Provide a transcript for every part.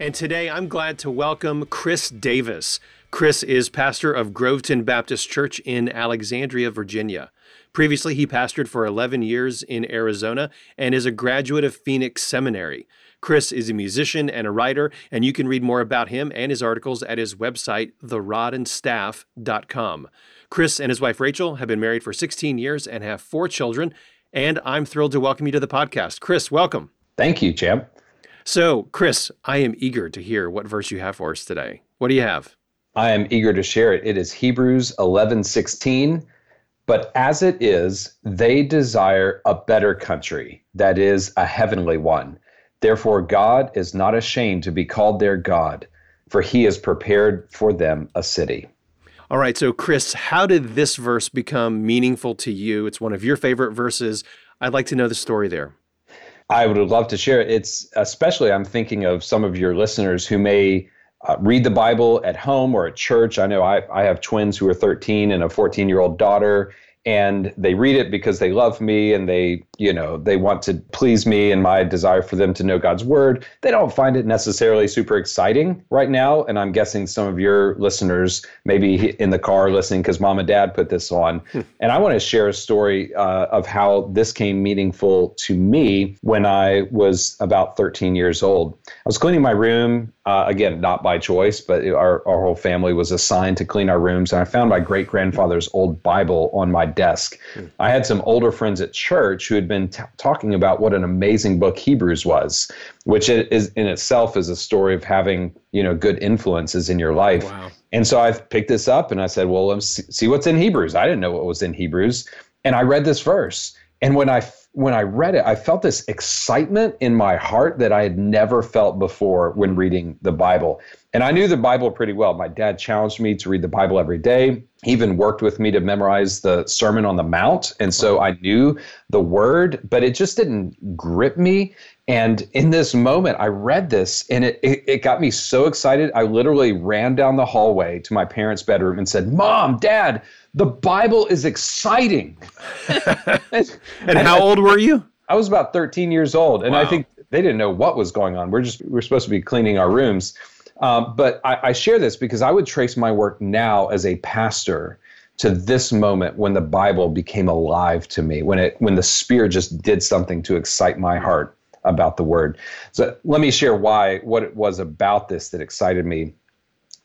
And today I'm glad to welcome Chris Davis. Chris is pastor of Groveton Baptist Church in Alexandria, Virginia. Previously, he pastored for 11 years in Arizona and is a graduate of Phoenix Seminary. Chris is a musician and a writer, and you can read more about him and his articles at his website, therodandstaff.com. Chris and his wife Rachel have been married for 16 years and have four children, and I'm thrilled to welcome you to the podcast. Chris, welcome. Thank you, Champ. So, Chris, I am eager to hear what verse you have for us today. What do you have? I am eager to share it. It is Hebrews 11:16. But as it is, they desire a better country, that is, a heavenly one. Therefore, God is not ashamed to be called their God, for he has prepared for them a city. All right, so Chris, how did this verse become meaningful to you? It's one of your favorite verses. I'd like to know the story there. I would love to share it. It's especially, I'm thinking of some of your listeners who may uh, read the Bible at home or at church. I know I, I have twins who are 13 and a 14 year old daughter, and they read it because they love me and they you know they want to please me and my desire for them to know god's word. They don't find it necessarily super exciting right now and i'm guessing some of your listeners maybe in the car listening because mom and dad put this on. Hmm. and i want to share a story uh, of how this came meaningful to me when i was about 13 years old. I was cleaning my room uh, again not by choice but our, our whole family was assigned to clean our rooms and i found my great grandfather's old bible on my desk. Mm. I had some older friends at church who had been t- talking about what an amazing book Hebrews was, which is in itself is a story of having you know good influences in your life. Wow. And so I picked this up and I said, well, let's see what's in Hebrews. I didn't know what was in Hebrews, and I read this verse. And when I when I read it, I felt this excitement in my heart that I had never felt before when reading the Bible. And I knew the Bible pretty well. My dad challenged me to read the Bible every day. He even worked with me to memorize the Sermon on the Mount. And so I knew the word, but it just didn't grip me. And in this moment, I read this and it, it, it, got me so excited. I literally ran down the hallway to my parents' bedroom and said, Mom, Dad, the Bible is exciting. and, and how old were you? I was about 13 years old. And wow. I think they didn't know what was going on. We're just, we're supposed to be cleaning our rooms. Um, but I, I share this because I would trace my work now as a pastor to this moment when the Bible became alive to me, when it when the Spirit just did something to excite my heart about the Word. So let me share why what it was about this that excited me.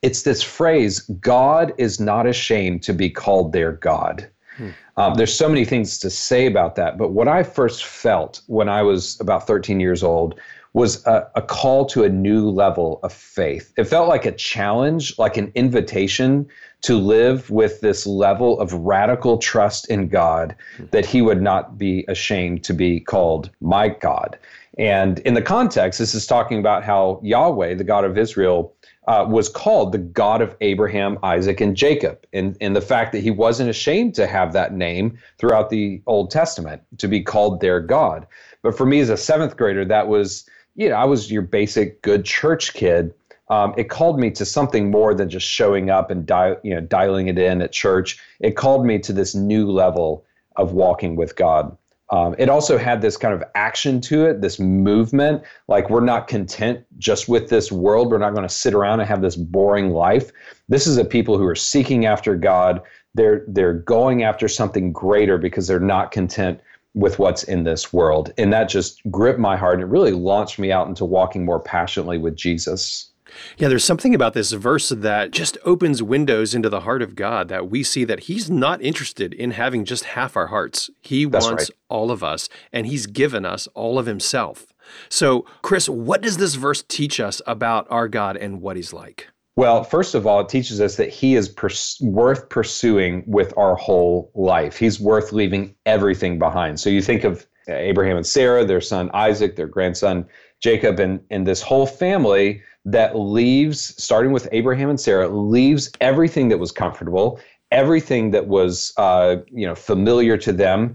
It's this phrase: "God is not ashamed to be called their God." Hmm. Um, there's so many things to say about that, but what I first felt when I was about 13 years old was a, a, call to a new level of faith. It felt like a challenge, like an invitation to live with this level of radical trust in God that He would not be ashamed to be called my God. And in the context, this is talking about how Yahweh, the God of Israel, uh, was called the God of Abraham, Isaac, and Jacob, and, and the fact that he wasn't ashamed to have that name throughout the Old Testament, to be called their God. But for me as a seventh grader, that was you know, I was your basic good church kid. Um, it called me to something more than just showing up and di- you know dialing it in at church. It called me to this new level of walking with God. Um, it also had this kind of action to it, this movement. Like we're not content just with this world. We're not going to sit around and have this boring life. This is a people who are seeking after God. They're they're going after something greater because they're not content with what's in this world. And that just gripped my heart and it really launched me out into walking more passionately with Jesus. Yeah, there's something about this verse that just opens windows into the heart of God that we see that He's not interested in having just half our hearts. He That's wants right. all of us, and He's given us all of Himself. So, Chris, what does this verse teach us about our God and what He's like? Well, first of all, it teaches us that he is pers- worth pursuing with our whole life. He's worth leaving everything behind. So you think of uh, Abraham and Sarah, their son Isaac, their grandson Jacob, and, and this whole family that leaves, starting with Abraham and Sarah, leaves everything that was comfortable, everything that was, uh, you know, familiar to them,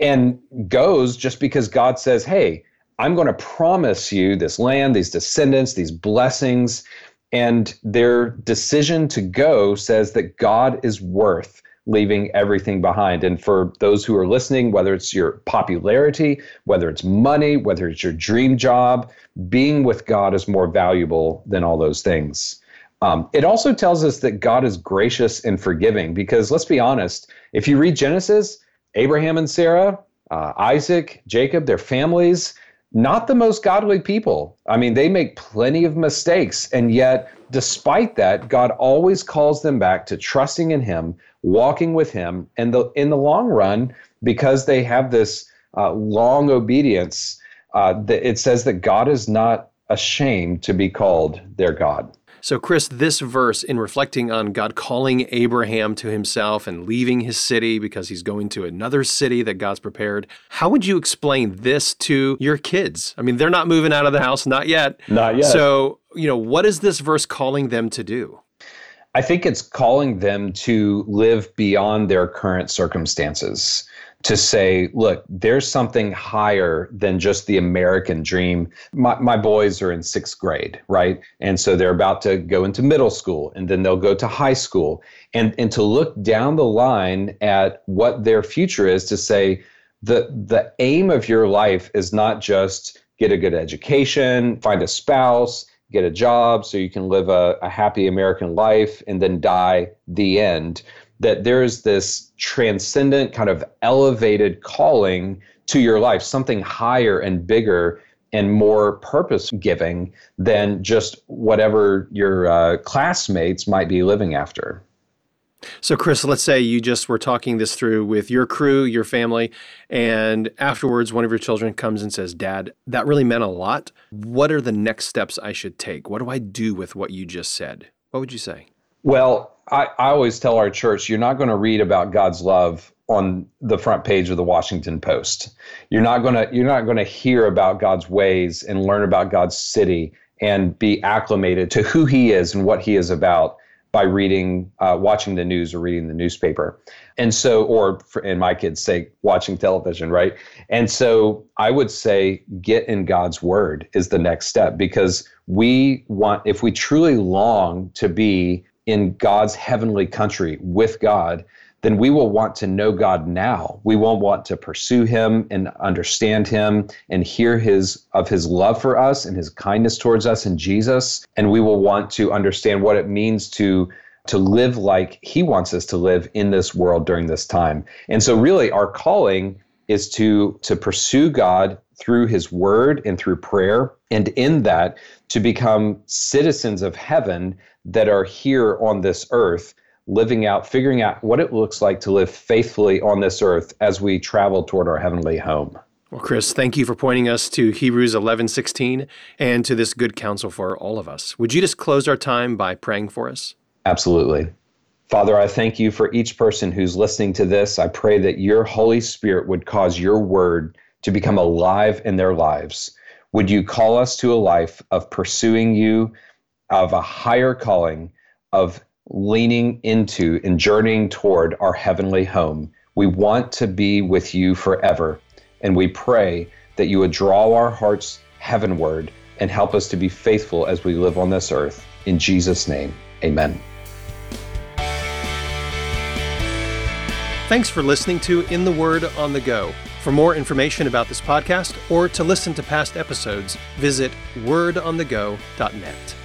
and goes just because God says, "Hey, I'm going to promise you this land, these descendants, these blessings." And their decision to go says that God is worth leaving everything behind. And for those who are listening, whether it's your popularity, whether it's money, whether it's your dream job, being with God is more valuable than all those things. Um, it also tells us that God is gracious and forgiving because let's be honest, if you read Genesis, Abraham and Sarah, uh, Isaac, Jacob, their families, not the most godly people. I mean, they make plenty of mistakes. And yet, despite that, God always calls them back to trusting in Him, walking with Him. And the, in the long run, because they have this uh, long obedience, uh, it says that God is not ashamed to be called their God. So, Chris, this verse, in reflecting on God calling Abraham to himself and leaving his city because he's going to another city that God's prepared, how would you explain this to your kids? I mean, they're not moving out of the house, not yet. Not yet. So, you know, what is this verse calling them to do? I think it's calling them to live beyond their current circumstances to say, look, there's something higher than just the American dream. My, my boys are in sixth grade, right? And so they're about to go into middle school and then they'll go to high school. And, and to look down the line at what their future is to say, the, the aim of your life is not just get a good education, find a spouse, get a job so you can live a, a happy American life and then die the end that there's this transcendent kind of elevated calling to your life, something higher and bigger and more purpose giving than just whatever your uh, classmates might be living after. So, Chris, let's say you just were talking this through with your crew, your family, and afterwards one of your children comes and says, Dad, that really meant a lot. What are the next steps I should take? What do I do with what you just said? What would you say? Well, I, I always tell our church, you're not going to read about God's love on the front page of the Washington Post. You're not going to you're not going to hear about God's ways and learn about God's city and be acclimated to who He is and what He is about by reading, uh, watching the news or reading the newspaper. And so, or for, in my kids' sake, watching television, right? And so I would say get in God's word is the next step because we want, if we truly long to be in God's heavenly country with God, then we will want to know God now. We won't want to pursue him and understand him and hear his of his love for us and his kindness towards us in Jesus and we will want to understand what it means to to live like he wants us to live in this world during this time. And so really our calling is to to pursue God through his word and through prayer and in that to become citizens of heaven that are here on this earth living out figuring out what it looks like to live faithfully on this earth as we travel toward our heavenly home well chris thank you for pointing us to hebrews 11 16 and to this good counsel for all of us would you just close our time by praying for us absolutely Father, I thank you for each person who's listening to this. I pray that your Holy Spirit would cause your word to become alive in their lives. Would you call us to a life of pursuing you, of a higher calling, of leaning into and journeying toward our heavenly home? We want to be with you forever. And we pray that you would draw our hearts heavenward and help us to be faithful as we live on this earth. In Jesus' name, amen. Thanks for listening to In the Word on the Go. For more information about this podcast or to listen to past episodes, visit wordonthego.net.